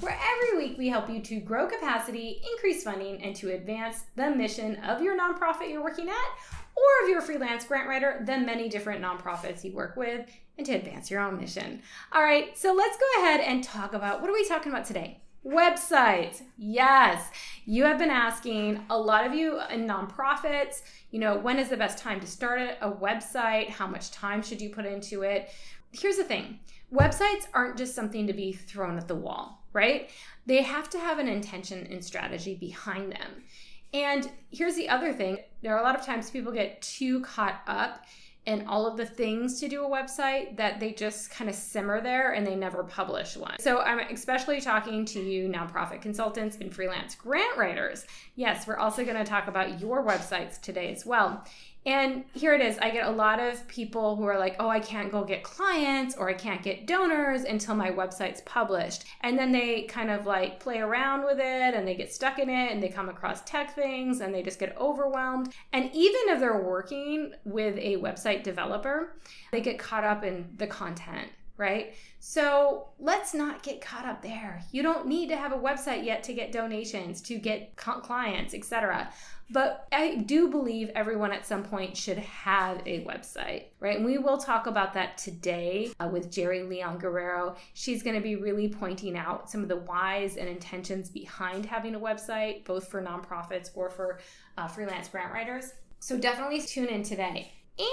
where every week we help you to grow capacity, increase funding, and to advance the mission of your nonprofit you're working at, or if you're a freelance grant writer, the many different nonprofits you work with, and to advance your own mission. All right, so let's go ahead and talk about what are we talking about today? Websites. Yes, you have been asking a lot of you in nonprofits, you know, when is the best time to start a website? How much time should you put into it? Here's the thing websites aren't just something to be thrown at the wall right? They have to have an intention and strategy behind them. And here's the other thing there are a lot of times people get too caught up in all of the things to do a website that they just kind of simmer there and they never publish one. So I'm especially talking to you nonprofit consultants and freelance grant writers. Yes, we're also going to talk about your websites today as well. And here it is. I get a lot of people who are like, oh, I can't go get clients or I can't get donors until my website's published. And then they kind of like play around with it and they get stuck in it and they come across tech things and they just get overwhelmed. And even if they're working with a website developer, they get caught up in the content right? So let's not get caught up there. You don't need to have a website yet to get donations, to get clients, etc. But I do believe everyone at some point should have a website, right? And we will talk about that today uh, with Geri Leon Guerrero. She's going to be really pointing out some of the whys and intentions behind having a website, both for nonprofits or for uh, freelance grant writers. So definitely tune in today.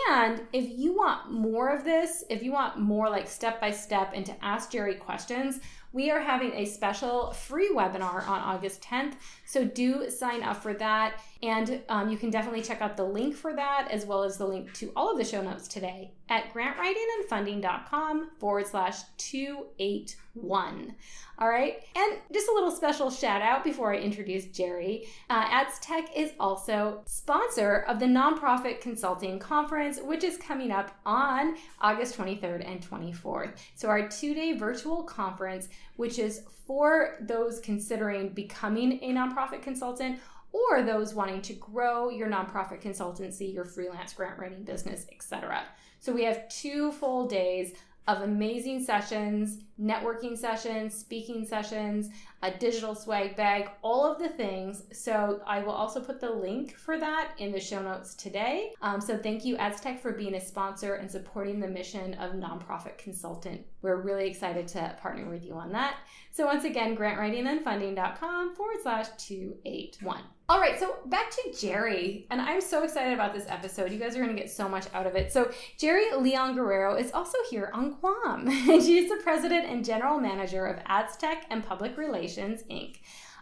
And if you want more of this, if you want more like step by step and to ask Geri questions, we are having a special free webinar on August 10th. So do sign up for that. And um, you can definitely check out the link for that as well as the link to all of the show notes today at grantwritingandfunding.com forward slash 281. All right. And just a little special shout out before I introduce Geri. Uh, Adztech is also sponsor of the Nonprofit Consulting Conference, which is coming up on August 23rd and 24th. So, our two day virtual conference, which is for those considering becoming a nonprofit consultant or those wanting to grow your nonprofit consultancy, your freelance grant writing business, etc. So we have two full days of amazing sessions, networking sessions, speaking sessions, a digital swag bag, all of the things. So I will also put the link for that in the show notes today. Um, so thank you, Adztech, for being a sponsor and supporting the mission of Nonprofit Consultant. We're really excited to partner with you on that. So once again, grantwritingandfunding.com forward slash 281. All right, so back to Geri, and I'm so excited about this episode. You guys are going to get so much out of it. So, Geri Leon Guerrero is also here on Guam, she's the president and general manager of Adztech and Public Relations, Inc.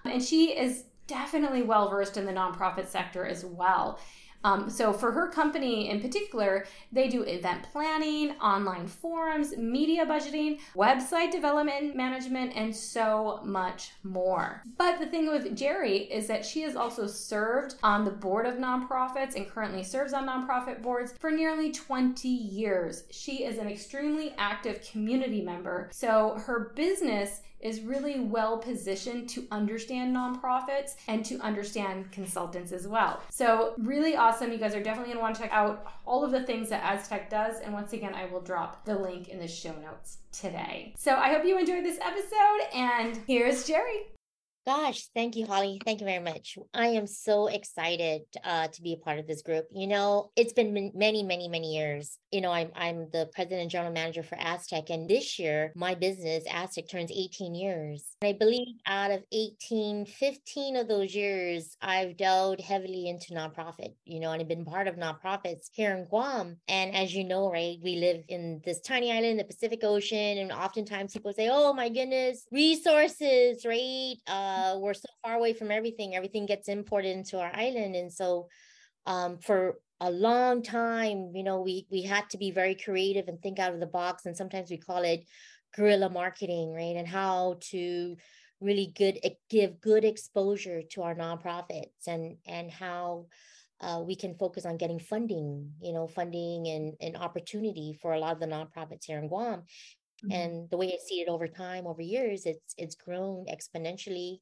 And she is definitely well versed in the nonprofit sector as well. Um, so for her company in particular, they do event planning, online forums, media budgeting, website development management, and so much more. But the thing with Geri is that she has also served on the board of nonprofits and currently serves on nonprofit boards for nearly 20 years. She is an extremely active community member. So her business is really well positioned to understand nonprofits and to understand consultants as well. So, really awesome. You guys are definitely going to want to check out all of the things that Adztech does. And once again, I will drop the link in the show notes today. So, I hope you enjoyed this episode. And here's Geri. Gosh, thank you, Holly. Thank you very much. I am so excited uh, to be a part of this group. You know, it's been many, many, many years. You know, I'm I'm the president and general manager for Adztech, and this year my business Adztech turns 18 years. And I believe out of 18, 15 of those years, I've delved heavily into nonprofit. You know, and I've been part of nonprofits here in Guam. And as you know, right, we live in this tiny island, in the Pacific Ocean, and oftentimes people say, "Oh my goodness, resources, right?" Uh, uh, we're so far away from everything. Everything gets imported into our island, and so um, for a long time, you know, we we had to be very creative and think out of the box. And sometimes we call it guerrilla marketing, right? And how to really good give good exposure to our nonprofits and and how uh, we can focus on getting funding, you know, funding and, and opportunity for a lot of the nonprofits here in Guam. Mm-hmm. And the way I see it over time, over years, it's it's grown exponentially.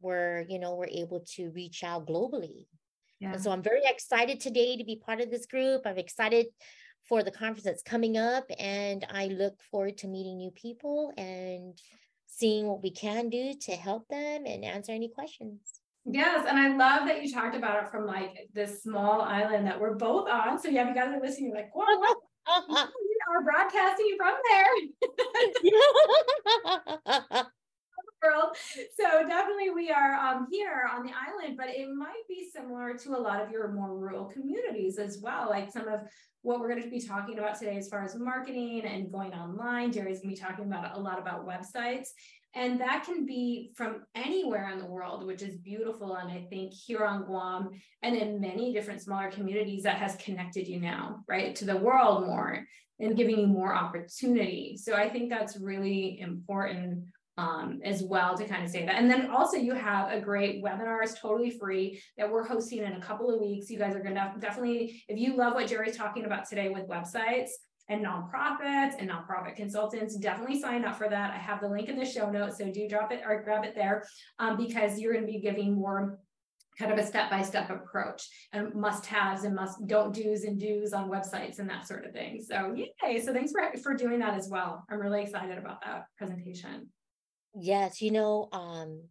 Where you know we're able to reach out globally. Yeah. And so I'm very excited today to be part of this group. I'm excited for the conference that's coming up, and I look forward to meeting new people and seeing what we can do to help them and answer any questions. Yes, and I love that you talked about it from like this small island that we're both on. So yeah, you guys are listening, you're like, whoa, what? we are broadcasting from there. world. So definitely we are um, here on the island, but it might be similar to a lot of your more rural communities as well. Like some of what we're going to be talking about today as far as marketing and going online. Geri's going to be talking about a lot about websites. And that can be from anywhere in the world, which is beautiful. And I think here on Guam and in many different smaller communities, that has connected you now, right, to the world more and giving you more opportunity. So I think that's really important um, as well to kind of say that. And then also you have a great webinar, it's totally free that we're hosting in a couple of weeks. You guys are gonna definitely, if you love what Geri's talking about today with websites, and nonprofits and nonprofit consultants. Definitely sign up for that. I have the link in the show notes, so do drop it or grab it there um, because you're going to be giving more kind of a step-by-step approach and must-haves and must don't do's and do's on websites and that sort of thing. So yay! So thanks for for doing that as well. I'm really excited about that presentation. Yes, you know, um,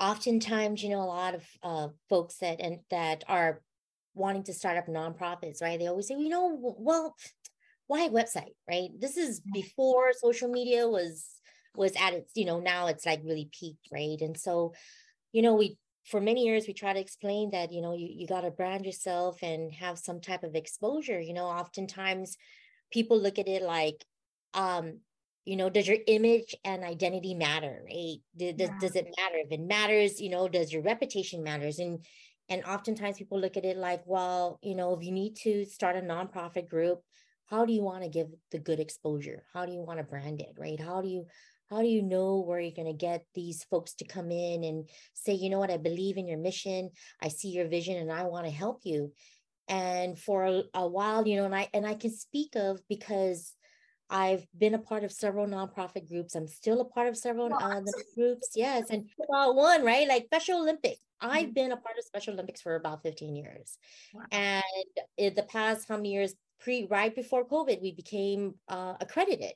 oftentimes, you know, a lot of uh, folks that and that are wanting to start up nonprofits, right? They always say, you know, well, why website right this is before social media was was at its you know now it's like really peaked right and so you know we for many years we try to explain that you know you, you got to brand yourself and have some type of exposure you know oftentimes people look at it like um you know does your image and identity matter right? Does, yeah. does it matter? If it matters you know does your reputation matters? And and oftentimes people look at it like well you know if you need to start a nonprofit group how do you want to give the good exposure? How do you want to brand it right? How do you how do you know where you're going to get these folks to come in and say you know what i believe in your mission i see your vision and i want to help you and for a, a while you know and i and i can speak of because I've been a part of several nonprofit groups. I'm still a part of several uh, groups. Yes. And well, one, right? Like Special Olympics. I've mm-hmm. been a part of Special Olympics for about 15 years. Wow. And in the past, how many years pre right before COVID, we became uh, accredited.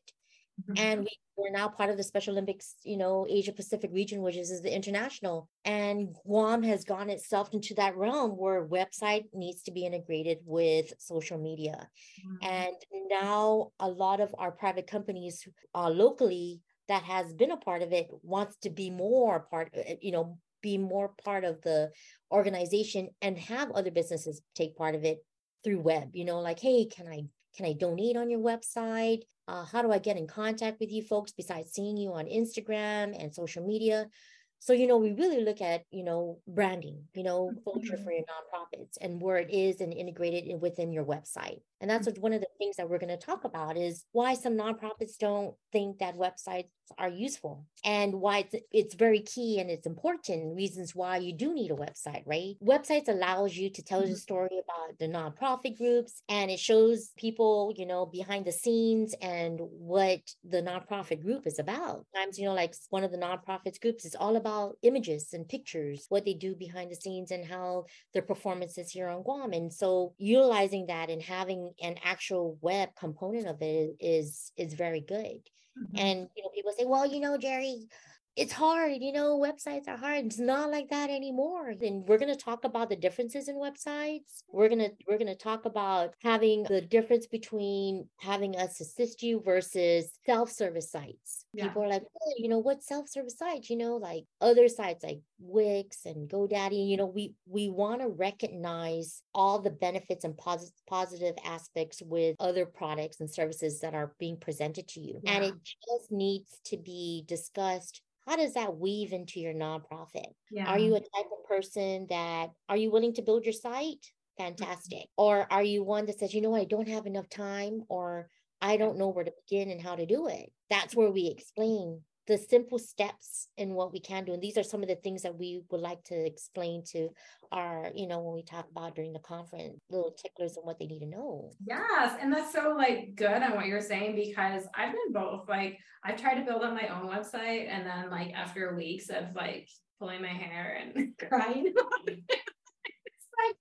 Mm-hmm. And we we're now part of the Special Olympics, you know, Asia Pacific region, which is, is the international. And Guam has gone itself into that realm where website needs to be integrated with social media. Mm-hmm. And now a lot of our private companies uh, locally that has been a part of it wants to be more part, uh, you know, be more part of the organization and have other businesses take part of it through web you know like hey can i can i donate on your website? Uh, how do i get in contact with you folks besides seeing you on instagram and social media? So, you know, we really look at, you know, branding, you know, culture for your nonprofits and where it is and integrated within your website. And that's what, one of the things that we're going to talk about is why some nonprofits don't think that websites are useful and why it's, it's very key and it's important reasons why you do need a website, right? Websites allows you to tell mm-hmm. the story about the nonprofit groups and it shows people, you know, behind the scenes and what the nonprofit group is about. Times, you know, like one of the nonprofits groups is all about about images and pictures, what they do behind the scenes and how their performances here on Guam. And so utilizing that and having an actual web component of it is is very good. Mm-hmm. And you know, people say, well, you know, Geri, it's hard you know websites are hard it's not like that anymore and we're going to talk about the differences in websites we're going to we're going to talk about having the difference between having us assist you versus self-service sites yeah. people are like oh, you know what self-service sites you know like other sites like wix and godaddy you know we we want to recognize all the benefits and positive positive aspects with other products and services that are being presented to you yeah. and it just needs to be discussed how does that weave into your nonprofit? Yeah. Are you a type of person that are you willing to build your site? Mm-hmm. Fantastic. Mm-hmm. Or are you one that says, you know, I don't have enough time or I don't know where to begin and how to do it? That's where we explain the simple steps in what we can do and these are some of the things that we would like to explain to our you know when we talk about during the conference little ticklers and what they need to know. Yes and that's so like good on what you're saying because i've been both like i've tried to build up my own website and then like after weeks of like pulling my hair and crying it's like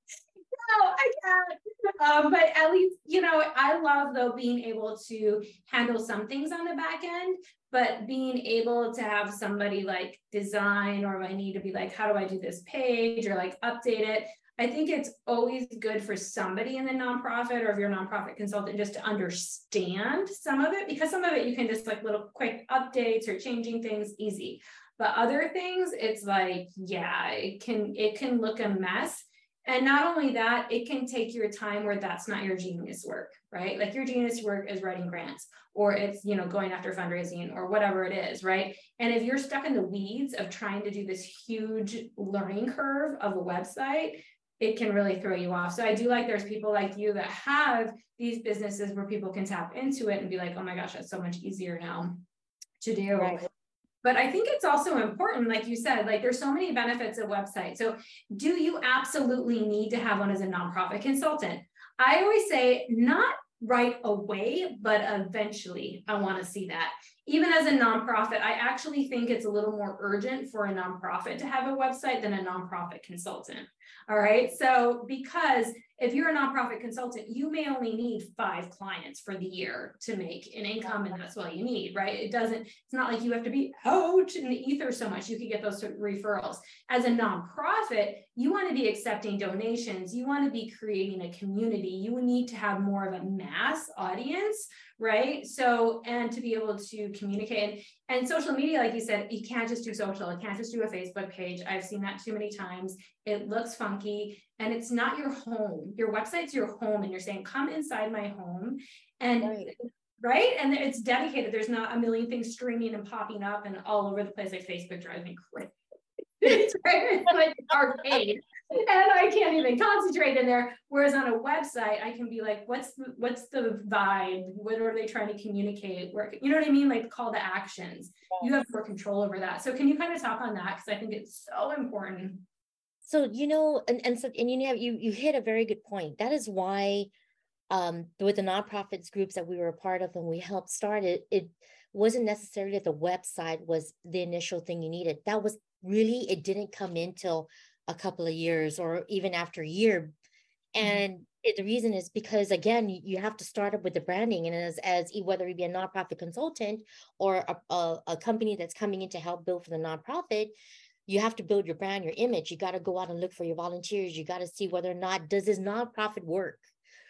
i can't um, but at least you know i love though being able to handle some things on the back end but being able to have somebody like design or I need to be like, how do I do this page or like update it? I think it's always good for somebody in the nonprofit or if you're a nonprofit consultant just to understand some of it because some of it you can just like little quick updates or changing things easy. But other things, it's like, yeah, it can it can look a mess. And not only that, it can take your time where that's not your genius work, right? Like your genius work is writing grants or it's, you know, going after fundraising or whatever it is, right? And if you're stuck in the weeds of trying to do this huge learning curve of a website, it can really throw you off. So I do like there's people like you that have these businesses where people can tap into it and be like, oh my gosh, that's so much easier now to do. Right. But I think it's also important, like you said, like there's so many benefits of website. So do you absolutely need to have one as a nonprofit consultant? I always say not right away, but eventually I want to see that. Even as a nonprofit, I actually think it's a little more urgent for a nonprofit to have a website than a nonprofit consultant. All right. So, because if you're a nonprofit consultant, you may only need five clients for the year to make an income, and that's all you need, right? It doesn't, it's not like you have to be out in the ether so much. You could get those referrals. As a nonprofit, you want to be accepting donations, you want to be creating a community, you need to have more of a mass audience right? So, and to be able to communicate and social media, like you said, you can't just do social, you can't just do a Facebook page. I've seen that too many times. It looks funky and it's not your home. Your website's your home, and you're saying, come inside my home. And right. right? And it's dedicated. There's not a million things streaming and popping up and all over the place. Like Facebook drives me crazy. It's, it's like arcade and I can't even concentrate in there. Whereas on a website, I can be like, what's the what's the vibe? What are they trying to communicate? Where you know what I mean? Like call to actions. You have more control over that. So can you kind of talk on that? Because I think it's so important. So you know, and and so and you have you you hit a very good point. That is why um with the nonprofits groups that we were a part of and we helped start it, it wasn't necessarily that the website was the initial thing you needed. That was really it didn't come in till a couple of years or even after a year. Mm-hmm. And it, the reason is because again, you, you, have to start up with the branding, and as as whether it be a nonprofit consultant or a, a, a company that's coming in to help build for the nonprofit, you have to build your brand, your image. You got to go out and look for your volunteers. You got to see whether or not does this nonprofit work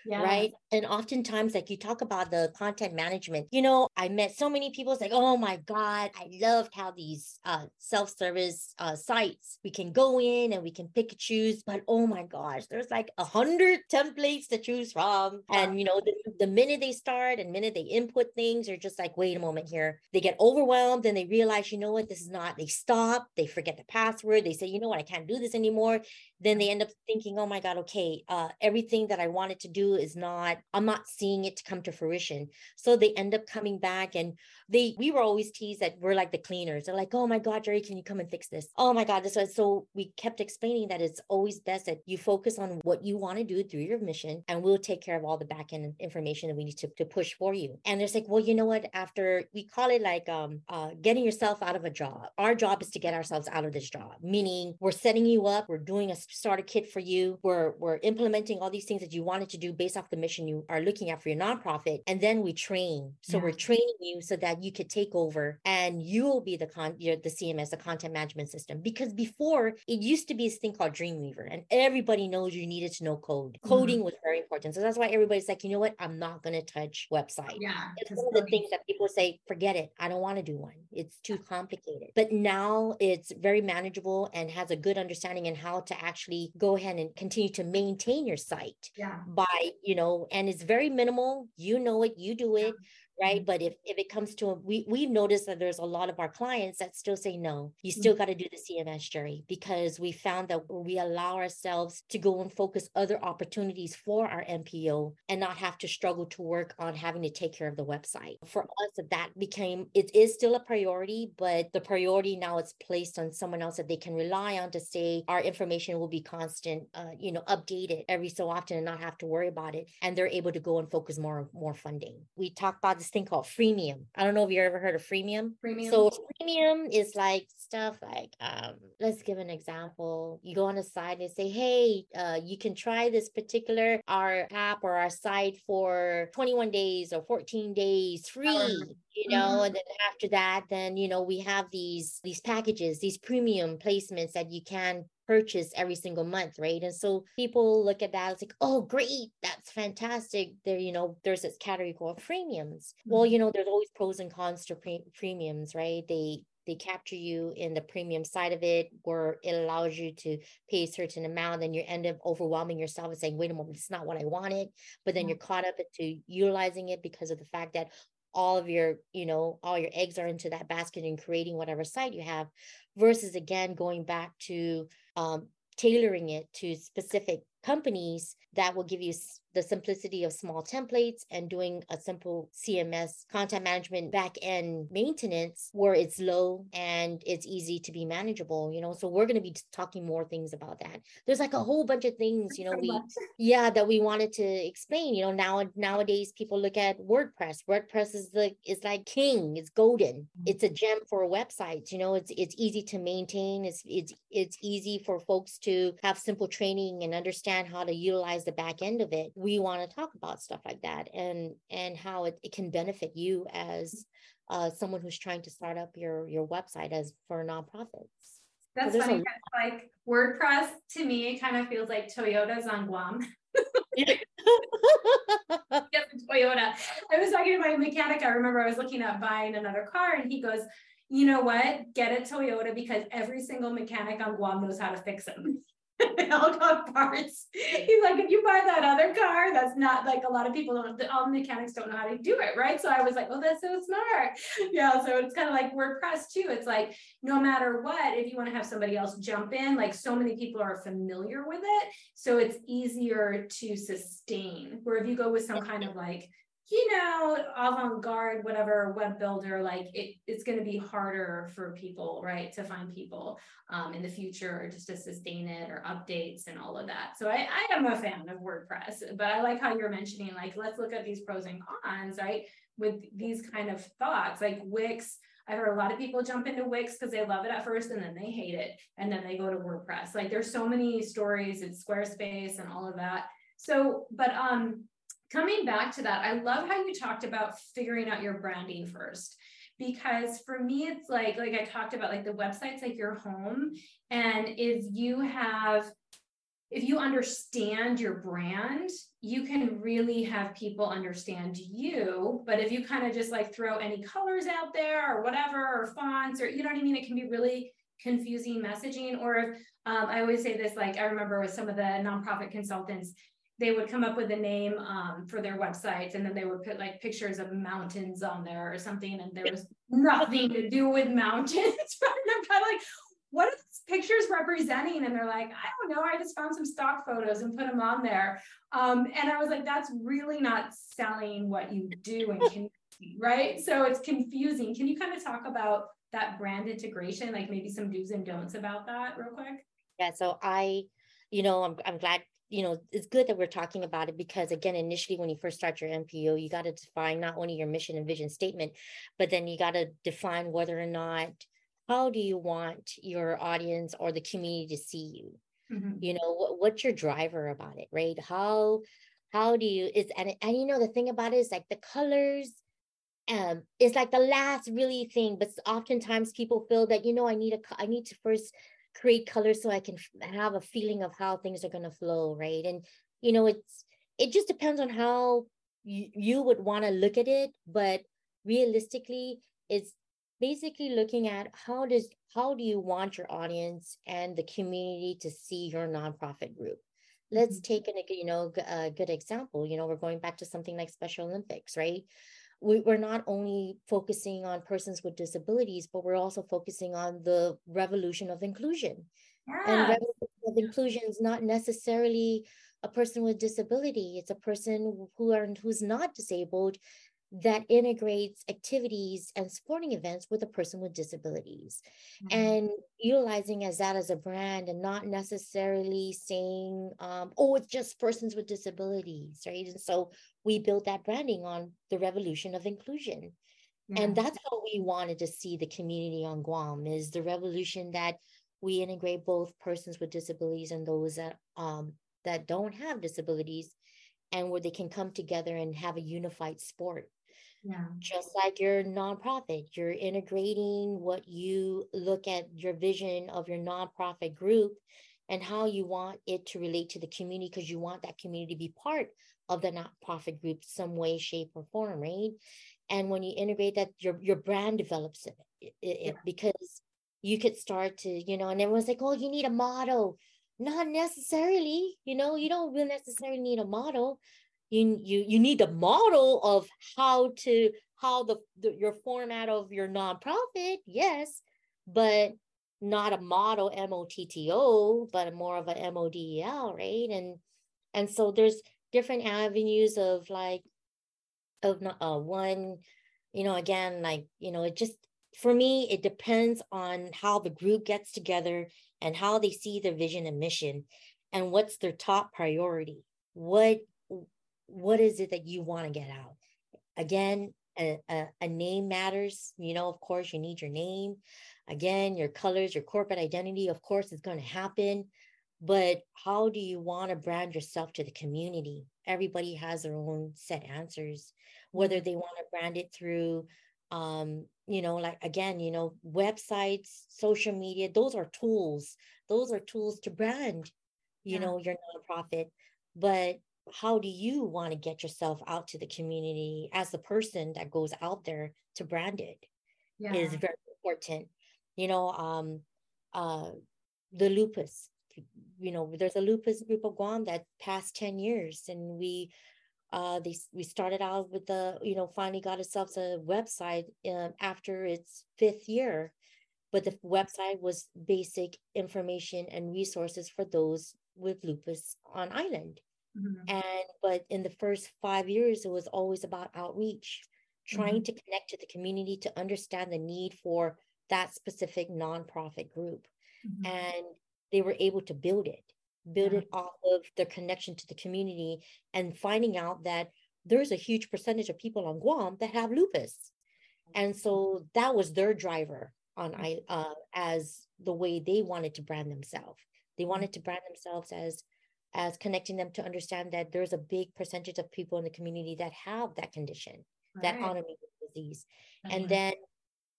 yeah. right? And oftentimes like you talk about the content management you know i met so many people like oh my god i loved how these uh, self-service uh, sites we can go in and we can pick and choose but oh my gosh there's like a hundred templates to choose from. And you know the, the minute they start and minute they input things they're just like wait a moment here. They get overwhelmed and they realize you know what? This is not they stop they forget the password they say you know what? I can't do this anymore. Then they end up thinking oh my god okay uh, everything that i wanted to do is not i'm not seeing it come to fruition. So they end up coming back and they we were always teased that we're like the cleaners. They're like oh my god Geri can you come and fix this? Oh my god this was so we kept explaining that it's always best that you focus on what you want to do through your mission and we'll take care of all the back end information that we need to, to push for you. And it's like well you know what? After we call it like um uh getting yourself out of a job. Our job is to get ourselves out of this job meaning we're setting you up. We're doing a starter kit for you. We're we're implementing all these things that you wanted to do based off the mission you are looking at for your nonprofit and then we train so yeah. we're training you so that you could take over and you will be the con you're the CMS, the content management system. Because before it used to be this thing called Dreamweaver, and everybody knows you needed to know code. Coding mm-hmm. was very important. So that's why everybody's like, you know what? I'm not gonna touch website. Yeah. It's one of the things that people say, forget it. I don't want to do one. It's too complicated. But now it's very manageable and has a good understanding in how to actually go ahead and continue to maintain your site yeah. by, you know, and it's very minimal. You know it, you do it. Right? But if if it comes to we we've noticed that there's a lot of our clients that still say no. You still mm-hmm. got to do the cms Geri because we found that we allow ourselves to go and focus other opportunities for our npo and not have to struggle to work on having to take care of the website. For us that became it is still a priority but the priority now it's placed on someone else that they can rely on to say our information will be constant uh, you know updated every so often and not have to worry about it. And they're able to go and focus more more funding. We talk about this thing called freemium. I don't know if you ever heard of freemium. Freemium. So freemium is like stuff like um, let's give an example. You go on a site and say, hey, uh, you can try this particular our app or our site for 21 days or 14 days free. You know, mm-hmm. and then after that, then you know we have these these packages, these premium placements that you can purchase every single month, right? And so people look at that, it's like, oh, great, that's fantastic. There, you know, there's this category called premiums. Mm-hmm. Well, you know, there's always pros and cons to pre- premiums, right? They they capture you in the premium side of it where it allows you to pay a certain amount and you end up overwhelming yourself and saying wait a moment it's not what i wanted but then mm-hmm. you're caught up into utilizing it because of the fact that all of your you know all your eggs are into that basket and creating whatever site you have versus again going back to um, tailoring it to specific companies that will give you the simplicity of small templates and doing a simple CMS content management back end maintenance where it's low and it's easy to be manageable, you know. So we're going to be talking more things about that. There's like a whole bunch of things, you know, we yeah, that we wanted to explain. You know, now nowadays people look at WordPress. WordPress is the is like king, it's golden. Mm-hmm. It's a gem for websites, you know, it's it's easy to maintain, it's it's it's easy for folks to have simple training and understand how to utilize the back end of it we want to talk about stuff like that and and how it, it can benefit you as uh, someone who's trying to start up your your website as for nonprofits that's funny a- like wordpress to me kind of feels like toyota's on guam yes, Toyota. I was talking to my mechanic. I remember I was looking at buying another car, and he goes, "You know what? Get a Toyota because every single mechanic on Guam knows how to fix them." they all got parts. He's like, if you buy that other car, that's not like a lot of people don't, all mechanics don't know how to do it, right? So I was like, well, that's so smart. Yeah. So it's kind of like WordPress too. It's like, no matter what, if you want to have somebody else jump in, like so many people are familiar with it. So it's easier to sustain. Where if you go with some kind of like, you know, avant-garde, whatever web builder, like it, it's going to be harder for people, right, to find people um, in the future or just to sustain it or updates and all of that. So I, I am a fan of WordPress, but I like how you're mentioning, like, let's look at these pros and cons, right, with these kind of thoughts, like Wix. I heard a lot of people jump into Wix because they love it at first and then they hate it and then they go to WordPress. Like there's so many stories, it's Squarespace and all of that. So, but um, coming back to that, I love how you talked about figuring out your branding first because for me it's like like I talked about like the website's like your home and if you have if you understand your brand, you can really have people understand you. But if you kind of just like throw any colors out there or whatever, or fonts, or you know what I mean, it can be really confusing messaging. Or if um, I always say this, like I remember with some of the nonprofit consultants, they would come up with a name um, for their websites and then they would put like pictures of mountains on there or something and there was nothing to do with mountains. I'm kind of like what are these pictures representing? And they're like i don't know i just found some stock photos and put them on there. Um, and i was like that's really not selling what you do and can right? So it's confusing. Can you kind of talk about that brand integration like maybe some do's and don'ts about that real quick? Yeah so i you know i'm, I'm glad you know, it's good that we're talking about it because again, initially when you first start your NPO, you got to define not only your mission and vision statement, but then you got to define whether or not how do you want your audience or the community to see you. Mm-hmm. You know, what, what's your driver about it, right? How how do you is and and you know the thing about it is like the colors um it's like the last really thing but oftentimes people feel that you know i need a i need to first create colors so I can have a feeling of how things are going to flow, right? And you know, it's it just depends on how you, you would want to look at it, but realistically, it's basically looking at how does how do you want your audience and the community to see your nonprofit group let's mm-hmm. take an you know a good example you know we're going back to something like special olympics right we, we're not only focusing on persons with disabilities, but we're also focusing on the revolution of inclusion. Yeah. And revolution of inclusion is not necessarily a person with disability. It's a person who are who's not disabled that integrates activities and sporting events with a person with disabilities mm-hmm. and utilizing as that as a brand and not necessarily saying um, oh it's just persons with disabilities right and so we built that branding on the revolution of inclusion yeah. and that's how we wanted to see the community on guam is the revolution that we integrate both persons with disabilities and those that um, that don't have disabilities and where they can come together and have a unified sport yeah. Just like your nonprofit, you're integrating what you look at your vision of your nonprofit group and how you want it to relate to the community because you want that community to be part of the nonprofit group some way, shape, or form, right? And when you integrate that, your your brand develops it, it, yeah. it because you could start to, you know, and everyone's like, oh, you need a model. Not necessarily, you know, you don't really necessarily need a model you you you need a model of how to how the, the your format of your nonprofit yes but not a model m-o-t-t-o but more of a m-o-d-e-l right? And and so there's different avenues of like of uh, one you know again like you know it just for me it depends on how the group gets together and how they see their vision and mission and what's their top priority. What what is it that you want to get out again a, a, a, name matters you know of course you need your name again your colors your corporate identity of course is going to happen but how do you want to brand yourself to the community everybody has their own set answers whether mm-hmm. they want to brand it through um you know like again you know websites social media those are tools those are tools to brand you yeah. know your nonprofit but how do you want to get yourself out to the community as the person that goes out there to brand it yeah. is very important you know um uh the lupus you know there's a lupus group of guam that passed 10 years and we uh they we started out with the you know finally got ourselves a website um, after its fifth year but the website was basic information and resources for those with lupus on island Mm-hmm. And but in the first five years, it was always about outreach, trying mm-hmm. to connect to the community to understand the need for that specific nonprofit group. Mm-hmm. And they were able to build it, build it off of their connection to the community and finding out that there's a huge percentage of people on Guam that have lupus. And so that was their driver on I uh, as the way they wanted to brand themselves. They mm-hmm. wanted to brand themselves as as connecting them to understand that there's a big percentage of people in the community that have that condition, that autoimmune disease. Mm-hmm. And then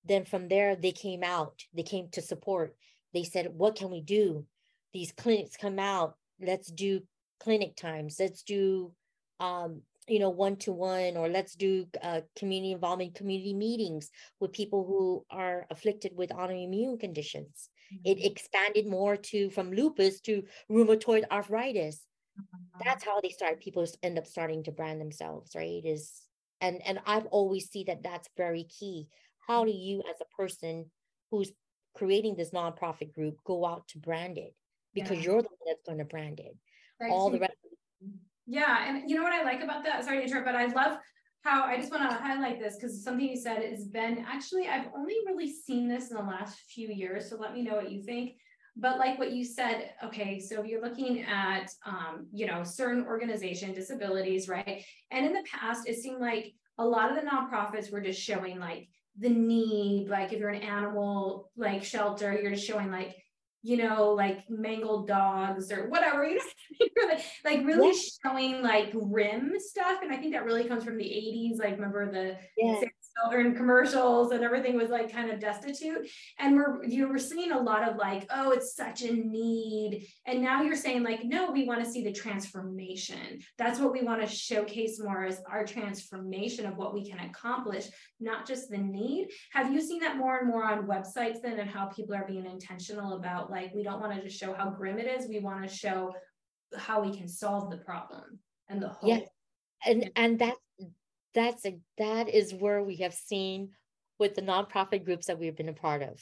then from there they came out, they came to support. They said, what can we do? These clinics come out, let's do clinic times, let's do um, you know one to one or let's do uh, community involvement community meetings with people who are afflicted with autoimmune conditions. It mm-hmm. expanded more to from lupus to rheumatoid arthritis mm-hmm. that's how they start people end up starting to brand themselves right is and and i've always see that that's very key how do mm-hmm. you as a person who's creating this nonprofit group go out to brand it because yeah. you're the one that's going to brand it right. all the rest mm-hmm. yeah. And you know what I like about that? Sorry to interrupt, but I love how I just want to highlight this because something you said has been actually, I've only really seen this in the last few years. So let me know what you think. But like what you said, okay, so if you're looking at, um, you know, certain organization disabilities, right? And in the past, it seemed like a lot of the nonprofits were just showing like the need, like if you're an animal like shelter, you're just showing like you know, like mangled dogs or whatever, you know, like really showing like grim stuff. And I think that really comes from the 80s. Like, remember the yeah. Children commercials and everything was like kind of destitute. And we're you were seeing a lot of like, oh, it's such a need. And now you're saying, like, no, we want to see the transformation. That's what we want to showcase more is our transformation of what we can accomplish, not just the need. Have you seen that more and more on websites then and how people are being intentional about like we don't want to just show how grim it is, we want to show how we can solve the problem and the hope. Yeah. And and that's that's a that is where we have seen with the nonprofit groups that we've been a part of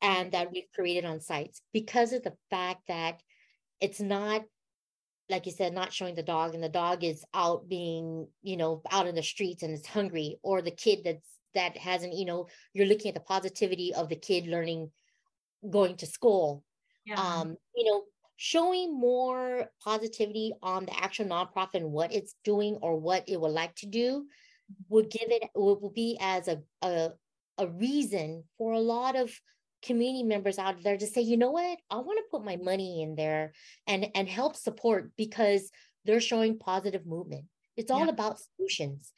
and that we've created on sites because of the fact that it's not like you said not showing the dog and the dog is out being you know out in the streets and it's hungry or the kid that's that hasn't you know you're looking at the positivity of the kid learning going to school yeah. um you know showing more positivity on the actual nonprofit and what it's doing or what it would like to do would give it will be as a, a a reason for a lot of community members out there to say, you know what, I want to put my money in there and and help support because they're showing positive movement. It's all yeah. about solutions.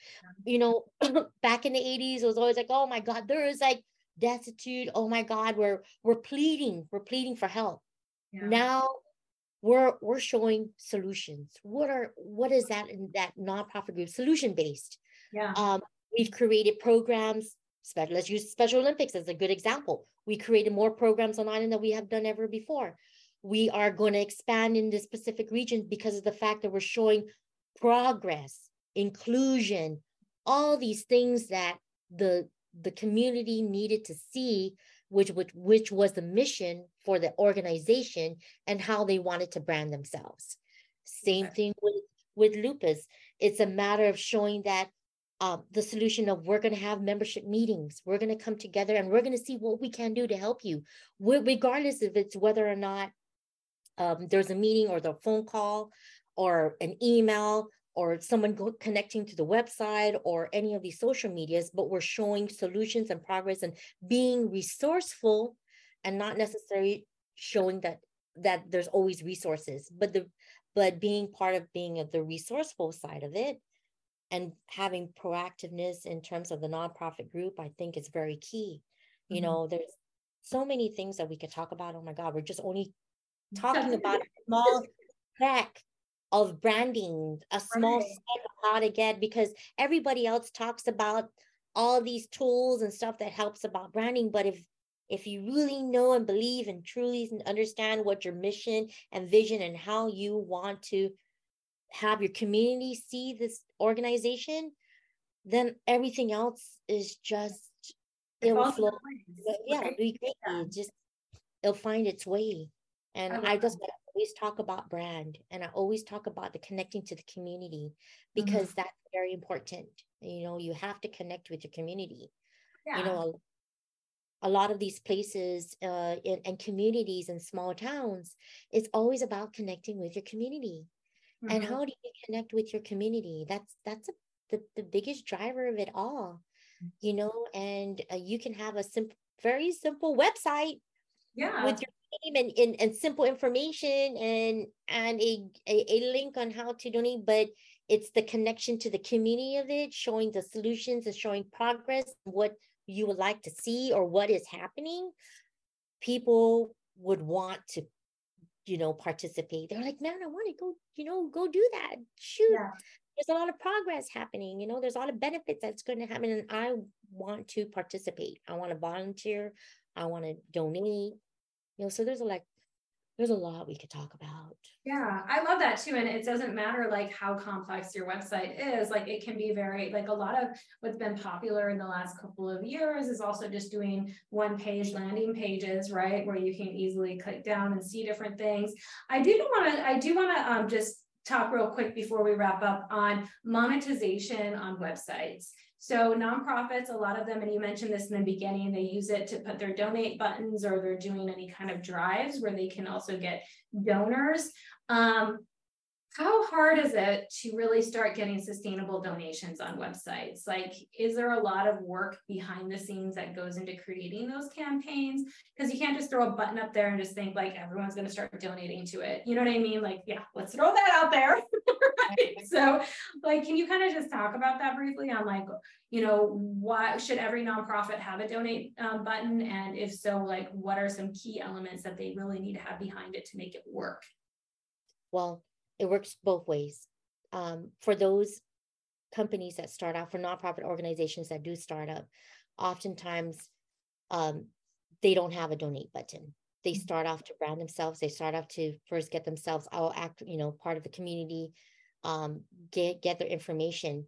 You know, back in the 80s, it was always like, oh my God, there is like destitute. Oh my God, we're we're pleading, we're pleading for help. Yeah. Now we're we're showing solutions. What are what is that in that nonprofit group? Solution based. Yeah. Um, we've created programs. Let's use Special Olympics as a good example. We created more programs on island than we have done ever before. We are going to expand in the specific region because of the fact that we're showing progress, inclusion, all these things that the the community needed to see, which which which was the mission for the organization and how they wanted to brand themselves. Same thing with with lupus. It's a matter of showing that uh, the solution of we're going to have membership meetings. We're going to come together and we're going to see what we can do to help you, we're, regardless if it's whether or not um, there's a meeting or the phone call or an email or someone go, connecting to the website or any of these social medias, but we're showing solutions and progress and being resourceful and not necessarily showing that that there's always resources, but the but being part of being of the resourceful side of it and having proactiveness in terms of the nonprofit group, I think is very key. You mm-hmm. know, there's so many things that we could talk about. Oh my God, we're just only talking about a small speck of branding, a small right. speck of how to get because everybody else talks about all these tools and stuff that helps about branding. But if if you really know and believe and truly understand what your mission and vision and how you want to have your community see this organization, then everything else is just it, it will flow. Yeah, it'll be great. Yeah. just it'll find its way. And I, I just always talk about brand and I always talk about the connecting to the community mm-hmm. because mm-hmm. that's very important. You know, you have to connect with your community. Yeah. You know, a, a lot of these places uh, in, and communities and small towns, it's always about connecting with your community mm-hmm. and how do you connect with your community that's that's a, the, the biggest driver of it all mm. you know and uh, you can have a simple very simple website yeah with your name and, and, and simple information and and a, a, a link on how to donate but it's the connection to the community of it showing the solutions and showing progress what you would like to see or what is happening people would want to you know, participate. They're like, man, I want to go, you know, go do that. Shoot. Yeah. There's a lot of progress happening, you know, there's a lot of benefits that's going to happen. And I want to participate. I want to volunteer. I want to donate. You know, so there's a like there's a lot we could talk about. Yeah, I love that too. And it doesn't matter like how complex your website is, like it can be very, like a lot of what's been popular in the last couple of years is also just doing one page landing pages, right? Where you can easily click down and see different things. I do want to, I do want to um, just talk real quick before we wrap up on monetization on websites. So nonprofits, a lot of them, and you mentioned this in the beginning, they use it to put their donate buttons or they're doing any kind of drives where they can also get donors. Um, how hard is it to really start getting sustainable donations on websites? Like, is there a lot of work behind the scenes that goes into creating those campaigns? Because you can't just throw a button up there and just think like everyone's going to start donating to it. You know what I mean? Like, yeah, let's throw that out there. right? So, like, can you kind of just talk about that briefly on like, you know, what should every nonprofit have a donate um, button? And if so, like, what are some key elements that they really need to have behind it to make it work? Well, it works both ways. Um, for those companies that start out, for nonprofit organizations that do start up, oftentimes um, they don't have a donate button. They mm-hmm. start off to brand themselves. They start off to first get themselves out, act, you know, part of the community, um, get get their information.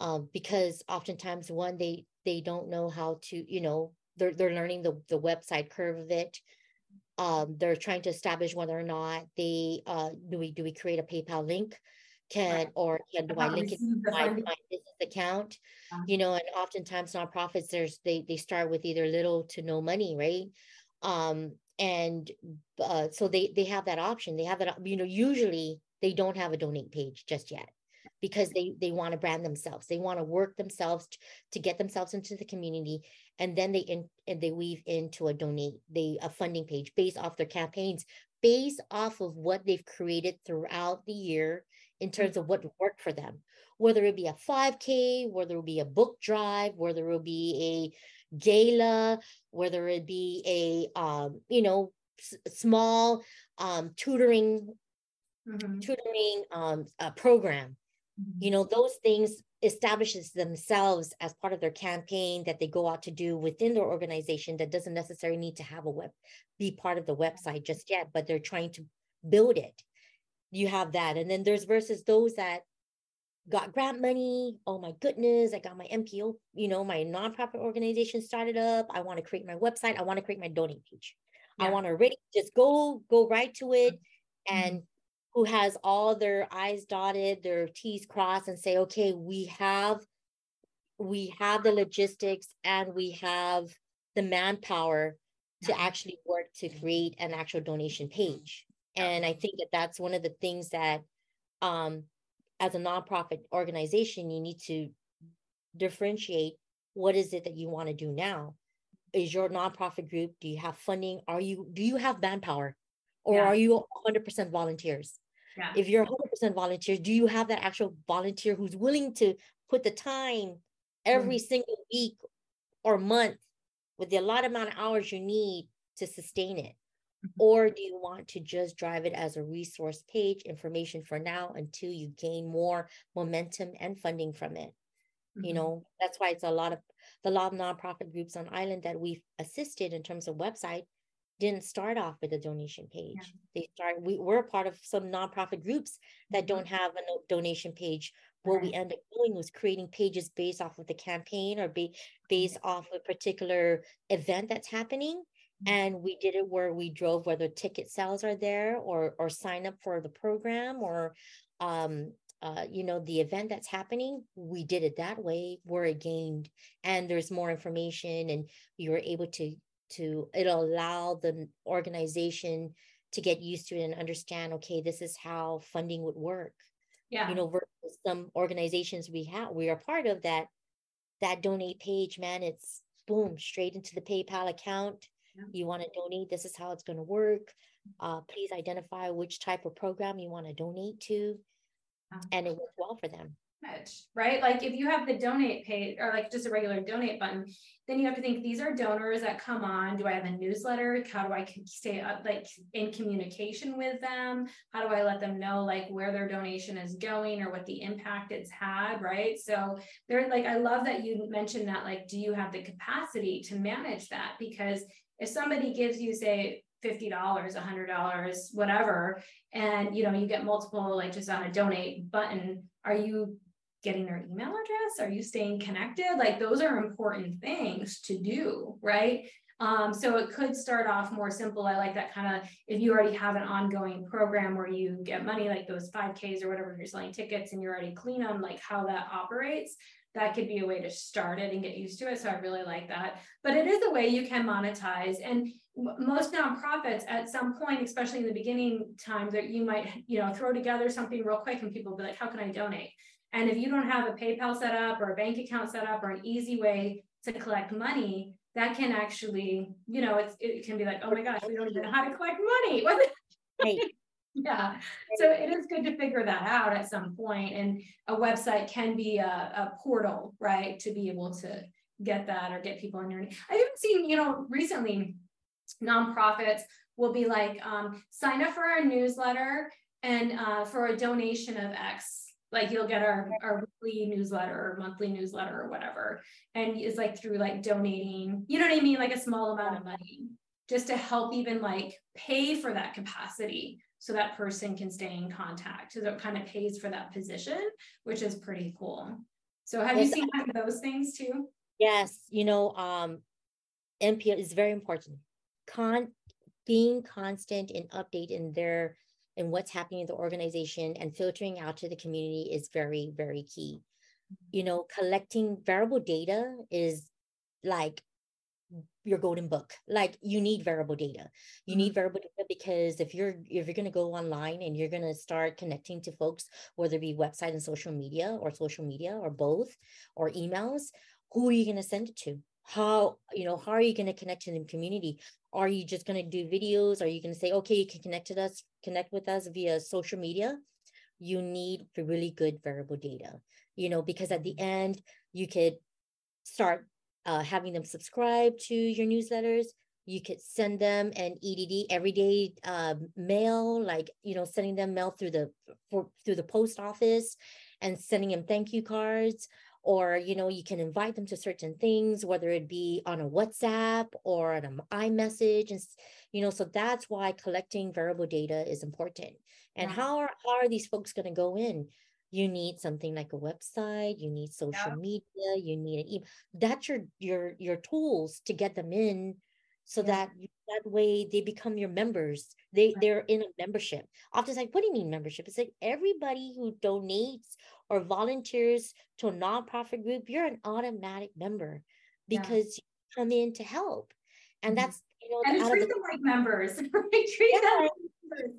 um, because oftentimes one they they don't know how to you know they're they're learning the the website curve of it um, they're trying to establish whether or not they uh, do we do we create a PayPal link can right. or can do I link it to my, my, business account? Uh-huh. You know, and oftentimes nonprofits there's they they start with either little to no money, right? Um, and uh, so they they have that option. They have that you know usually they don't have a donate page just yet because they they want to brand themselves. They want to work themselves to, to get themselves into the community and then they in and they weave into a donate they a funding page based off their campaigns based off of what they've created throughout the year in terms of what worked for them. Whether it be a 5k whether it be a book drive whether it be a gala whether it be a um, you know s- small um, tutoring mm-hmm. tutoring um, program you know those things establishes themselves as part of their campaign that they go out to do within their organization that doesn't necessarily need to have a web be part of the website just yet but they're trying to build it. You have that. And then there's versus those that got grant money. Oh my goodness i got my NPO you know my nonprofit organization started up. I want to create my website. I want to create my donate page. Yeah. i want to really just go go right to it mm-hmm. and who has all their I's dotted, their T's crossed, and say, okay, we have we have the logistics and we have the manpower to actually work to create an actual donation page. And I think that that's one of the things that, um, as a nonprofit organization, you need to differentiate what is it that you want to do now. Is your nonprofit group? Do you have funding? Are you do you have manpower? Or yeah. are you 100% volunteers yeah. if you're 100% volunteers do you have that actual volunteer who's willing to put the time every mm. single week or month with the allotted amount of hours you need to sustain it mm-hmm. or do you want to just drive it as a resource page information for now until you gain more momentum and funding from it mm-hmm. you know that's why it's a lot of the lot of nonprofit groups on island that we've assisted in terms of website didn't start off with a donation page. Yeah. They start. We, we're a part of some nonprofit groups that mm-hmm. don't have a donation page. What we end up doing was creating pages based off of the campaign or be, based mm-hmm. off a particular event that's happening. Mm-hmm. And we did it where we drove whether ticket sales are there or or sign up for the program or um, uh, you know the event that's happening we did it that way where it gained and there's more information and you were able to to it'll allow the organization to get used to it and understand okay this is how funding would work. Yeah. you know versus some organizations we have we are part of that that donate page man it's boom straight into the paypal account. Yeah. you want to donate this is how it's going to work uh, please identify which type of program you want to donate to uh-huh. and it works well for them right? Like if you have the donate page or like just a regular donate button, then you have to think these are donors that come on. Do I have a newsletter? How do I stay up like in communication with them? How do I let them know like where their donation is going or what the impact it's had, right? So they're like, I love that you mentioned that. Like, do you have the capacity to manage that? Because if somebody gives you, say, $50 $100 whatever and you know you get multiple like just on a donate button are you getting their email address? Are you staying connected? Like those are important things to do, right? Um, so it could start off more simple. I like that kind of if you already have an ongoing program where you get money like those 5Ks or whatever, you're selling tickets and you're already clean on like how that operates. That could be a way to start it and get used to it. So I really like that. But it is a way you can monetize. And most nonprofits at some point, especially in the beginning times, that you might, you know, throw together something real quick and people be like, how can I donate? And if you don't have a PayPal set up or a bank account set up or an easy way to collect money, that can actually, you know, it's, it can be like, oh my gosh, we don't even know how to collect money. Right. yeah. So it is good to figure that out at some point. And a website can be a, a portal, right, to be able to get that or get people on your. I've even seen, you know, recently nonprofits will be like, um, sign up for our newsletter and uh, for a donation of X like you'll get our, our weekly newsletter or monthly newsletter or whatever. And it's like through like donating you know what i mean? Like a small amount of money just to help even like pay for that capacity so that person can stay in contact. So that kind of pays for that position which is pretty cool. So have yes, you seen those things too? Yes, you know, um, NPO is very important. Con being constant and update in their in what's happening in the organization and filtering out to the community is very, very key. Mm-hmm. You know, collecting variable data is like your golden book like you need variable data you need mm-hmm. variable data because if you're if you're going to go online and you're going to start connecting to folks whether it be website and social media or social media or both or emails who are you going to send it to how you know how are you going to connect to the community are you just going to do videos? Are you going to say okay you can connect to us connect with us via social media? You need really good variable data you know because at the end you could start uh, having them subscribe to your newsletters. You could send them an edd everyday uh, mail like you know sending them mail through the for, through the post office and sending them thank you cards or you know you can invite them to certain things whether it be on a whatsapp or on an imessage and you know so that's why collecting variable data is important. And how are how are these folks going to go in? You need something like a website you need social yeah. media you need an email that's your your your tools to get them in so yeah. that that way they become your members. They they're in a membership. Often it's like what do you mean membership? It's like everybody who donates or volunteers to a nonprofit group you're an automatic member because yeah. you come in to help and mm-hmm. that's you know and treat the, them like members treat yeah. them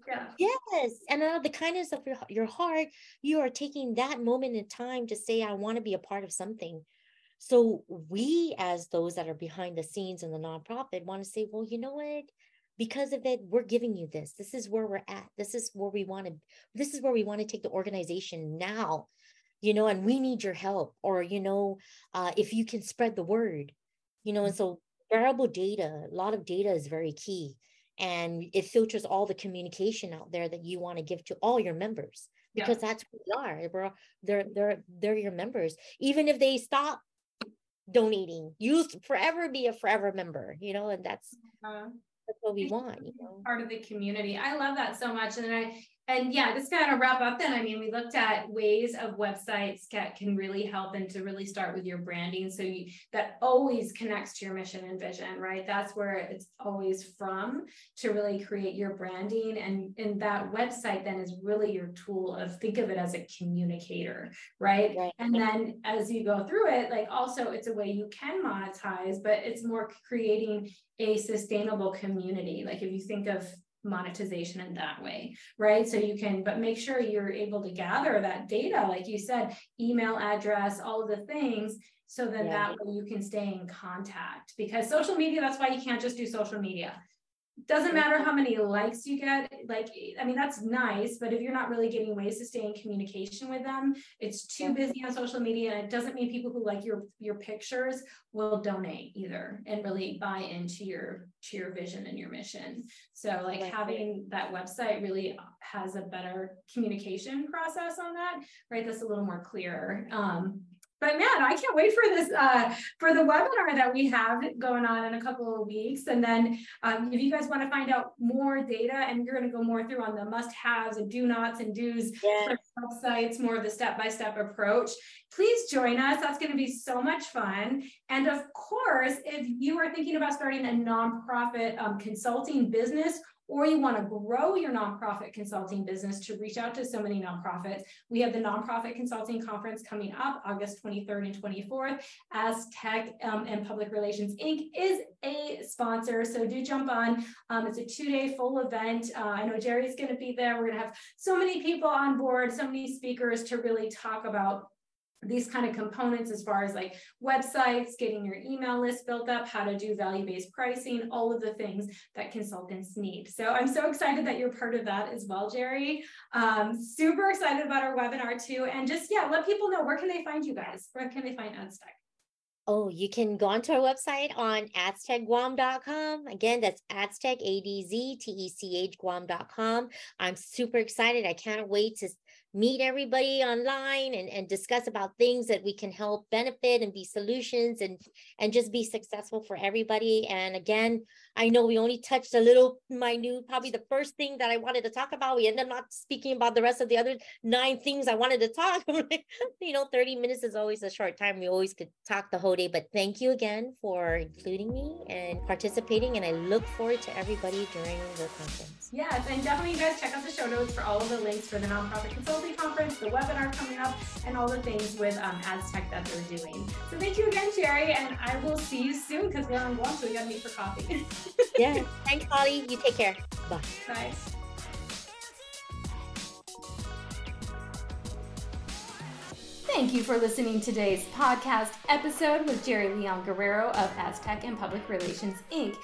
yeah. Yes. And out of the kindness of your, your heart, you are taking that moment in time to say, I want to be a part of something. So we, as those that are behind the scenes in the nonprofit, want to say, well, you know what? Because of it, we're giving you this. This is where we're at. This is where we want to, this is where we want to take the organization now, you know, and we need your help. Or, you know, uh, if you can spread the word, you know, and so variable data, a lot of data is very key and it filters all the communication out there that you want to give to all your members because yeah. that's who we are. We're they're they're they're your members. Even if they stop donating you'll forever be a forever member you know and that's uh, that's what we want you know. part of the community. I love that so much and i and yeah, just kind of wrap up then. I mean, we looked at ways of websites that can really help and to really start with your branding. So you, that always connects to your mission and vision, right? That's where it's always from to really create your branding. And, and that website then is really your tool of think of it as a communicator, right? right? And then as you go through it, like also it's a way you can monetize, but it's more creating a sustainable community. Like if you think of monetization in that way, right? So you can, but make sure you're able to gather that data, like you said, email address, all of the things, so that yeah. that way you can stay in contact. Because social media, that's why you can't just do social media doesn't matter how many likes you get like i mean that's nice but if you're not really getting ways to stay in communication with them it's too busy on social media and it doesn't mean people who like your your pictures will donate either and really buy into your to your vision and your mission. So like having that website really has a better communication process on that right? That's a little more clear. Um but man, I can't wait for this uh, for the webinar that we have going on in a couple of weeks. And then um, if you guys want to find out more data and you're going to go more through on the must-haves and do-nots and do's yes. for websites, more of the step-by-step approach, please join us. That's going to be so much fun. And of course, if you are thinking about starting a nonprofit um, consulting business or you want to grow your nonprofit consulting business to reach out to so many nonprofits, we have the Nonprofit Consulting Conference coming up August 23rd and 24th. Adztech um, and Public Relations Inc. is a sponsor, so do jump on. Um, it's a two-day full event. Uh, I know Geri's going to be there. We're going to have so many people on board, so many speakers to really talk about these kind of components as far as like websites, getting your email list built up, how to do value-based pricing, all of the things that consultants need. So I'm so excited that you're part of that as well, Geri. Um, super excited about our webinar too. And just, yeah, let people know, where can they find you guys? Where can they find Adztech? Oh, you can go onto our website on adztechguam.com. Again, that's Adztech, A-D-Z-T-E-C-H Guam.com. I'm super excited. I can't wait to meet everybody online and, and discuss about things that we can help benefit and be solutions and and just be successful for everybody. And again, I know we only touched a little minute, probably the first thing that I wanted to talk about. We ended up not speaking about the rest of the other nine things I wanted to talk. you know, 30 minutes is always a short time. We always could talk the whole day. But thank you again for including me and participating. And I look forward to everybody during the conference. Yes, and definitely you guys check out the show notes for all of the links for the Nonprofit Consulting Conference, the webinar coming up, and all the things with um, Adztech that they're doing. So thank you again, Geri, and I will see you soon because we're on Guam, so we got to meet for coffee. yeah. Thanks, Holly. You take care. Bye. Bye. Thank you for listening to today's podcast episode with Geri Leon Guerrero of Adztech and Public Relations Inc.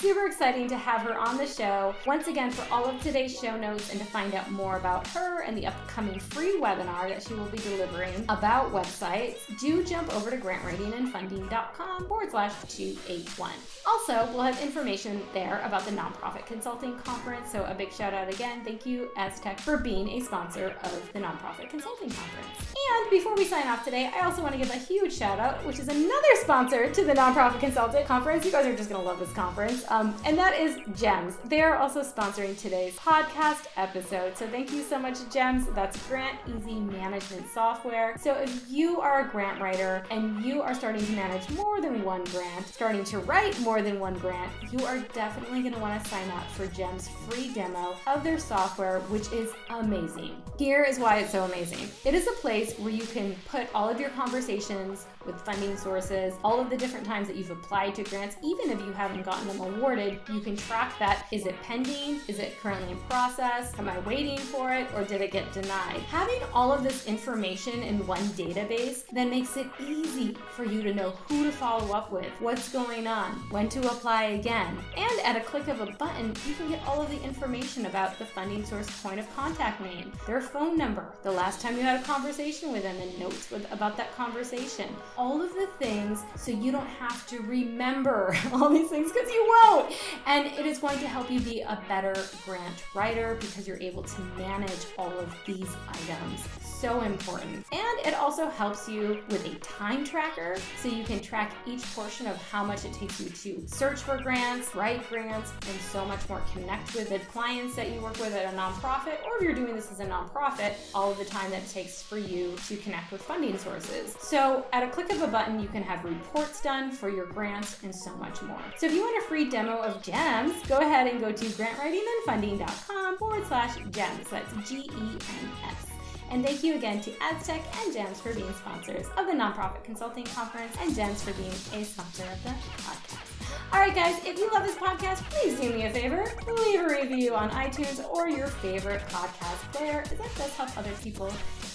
Super exciting to have her on the show. Once again, for all of today's show notes and to find out more about her and the upcoming free webinar that she will be delivering about websites, do jump over to grantwritingandfunding.com forward slash 281. Also, we'll have information there about the Nonprofit Consulting Conference. So, a big shout out again. Thank you, Adztech, for being a sponsor of the Nonprofit Consulting Conference. And before we sign off today, I also want to give a huge shout out, which is another sponsor to the Nonprofit Consultant Conference. You guys are just going to love this conference. Um, and that is GEMS. They are also sponsoring today's podcast episode. So, thank you so much, GEMS. That's Grant Easy Management Software. So, if you are a grant writer and you are starting to manage more than one grant, starting to write more than one grant, you are definitely going to want to sign up for GEM's free demo of their software, which is amazing. Here is why it's so amazing it is a place where you can put all of your conversations with funding sources, all of the different times that you've applied to grants, even if you haven't gotten them awarded, you can track that. Is it pending? Is it currently in process? Am I waiting for it? Or did it get denied? Having all of this information in one database then makes it easy for you to know who to follow up with, what's going on, when to apply again. And at a click of a button, you can get all of the information about the funding source point of contact name, their phone number, the last time you had a conversation with them, and notes with, about that conversation all of the things so you don't have to remember all these things because you won't. And it is going to help you be a better grant writer because you're able to manage all of these items so important. And it also helps you with a time tracker so you can track each portion of how much it takes you to search for grants, write grants, and so much more. Connect with the clients that you work with at a nonprofit, or if you're doing this as a nonprofit, all of the time that it takes for you to connect with funding sources. So at a click of a button, you can have reports done for your grants and so much more. So if you want a free demo of GEMS, go ahead and go to grantwritingandfunding.com forward slash GEMS. That's G E M S. And thank you again to Adztech and GEMS for being sponsors of the Nonprofit Consulting Conference and GEMS for being a sponsor of the podcast. All right, guys, if you love this podcast, please do me a favor. Leave a review on iTunes or your favorite podcast player, that does help other people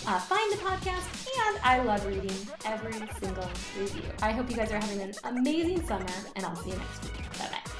uh, find the podcast. And I love reading every single review. I hope you guys are having an amazing summer, and I'll see you next week. Bye bye.